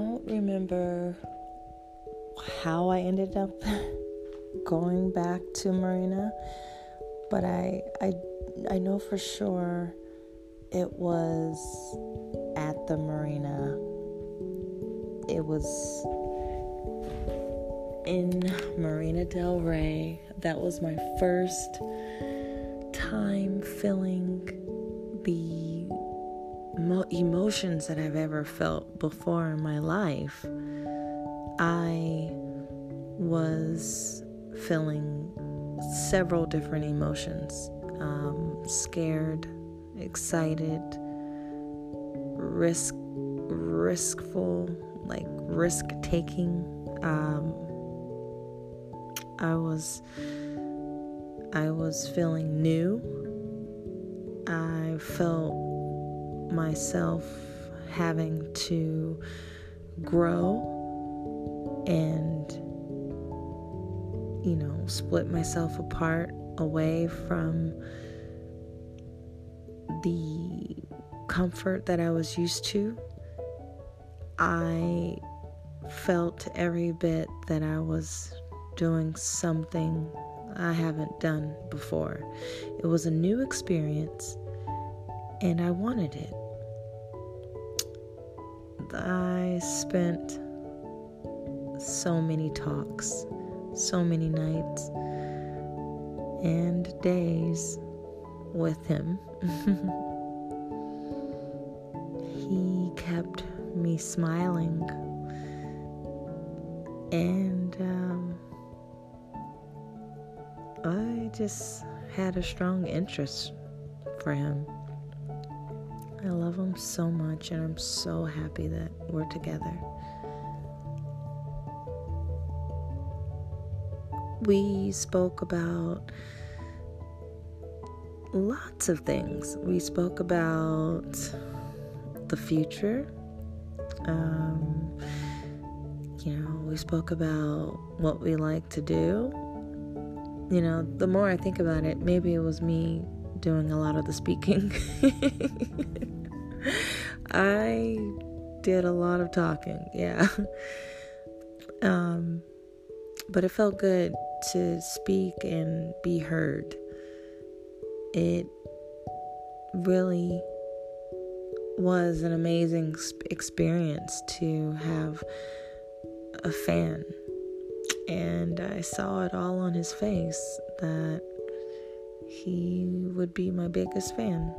remember how I ended up going back to Marina, but I I I know for sure it was at the marina. It was in Marina Del Rey. That was my first time filling the emotions that I've ever felt before in my life. I was feeling several different emotions um, scared, excited, risk, riskful, like risk taking. Um, I was, I was feeling new. I felt myself having to grow and you know split myself apart away from the comfort that I was used to. I felt every bit that I was doing something I haven't done before. It was a new experience and I wanted it. I spent so many talks, so many nights and days with him. he kept me smiling, and um, I just had a strong interest for him. I love him so much, and I'm so happy that we're together. We spoke about lots of things. We spoke about the future. Um, you know, we spoke about what we like to do. You know, the more I think about it, maybe it was me doing a lot of the speaking. I did a lot of talking, yeah. Um, but it felt good to speak and be heard. It really was an amazing experience to have a fan. And I saw it all on his face that he would be my biggest fan.